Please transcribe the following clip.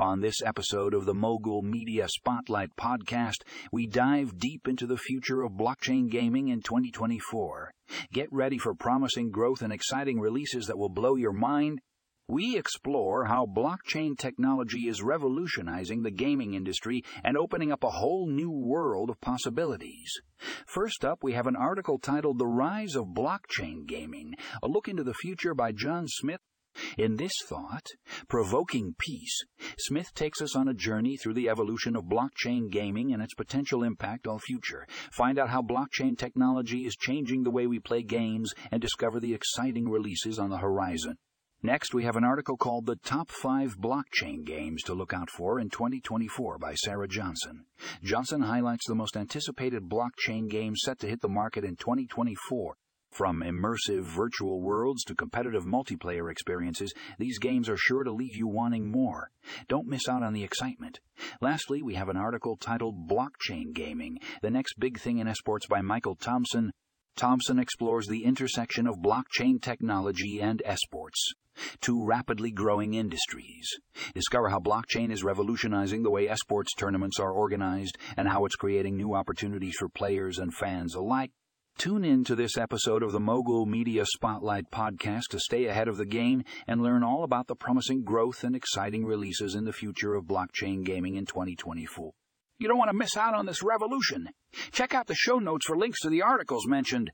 On this episode of the Mogul Media Spotlight podcast, we dive deep into the future of blockchain gaming in 2024. Get ready for promising growth and exciting releases that will blow your mind. We explore how blockchain technology is revolutionizing the gaming industry and opening up a whole new world of possibilities. First up, we have an article titled The Rise of Blockchain Gaming, a look into the future by John Smith in this thought, Provoking Piece, Smith takes us on a journey through the evolution of blockchain gaming and its potential impact on the future. Find out how blockchain technology is changing the way we play games and discover the exciting releases on the horizon. Next, we have an article called The Top 5 Blockchain Games to Look Out For in 2024 by Sarah Johnson. Johnson highlights the most anticipated blockchain games set to hit the market in 2024 from immersive virtual worlds to competitive multiplayer experiences, these games are sure to leave you wanting more. Don't miss out on the excitement. Lastly, we have an article titled Blockchain Gaming, the next big thing in esports by Michael Thompson. Thompson explores the intersection of blockchain technology and esports, two rapidly growing industries. Discover how blockchain is revolutionizing the way esports tournaments are organized and how it's creating new opportunities for players and fans alike. Tune in to this episode of the Mogul Media Spotlight podcast to stay ahead of the game and learn all about the promising growth and exciting releases in the future of blockchain gaming in 2024. You don't want to miss out on this revolution. Check out the show notes for links to the articles mentioned.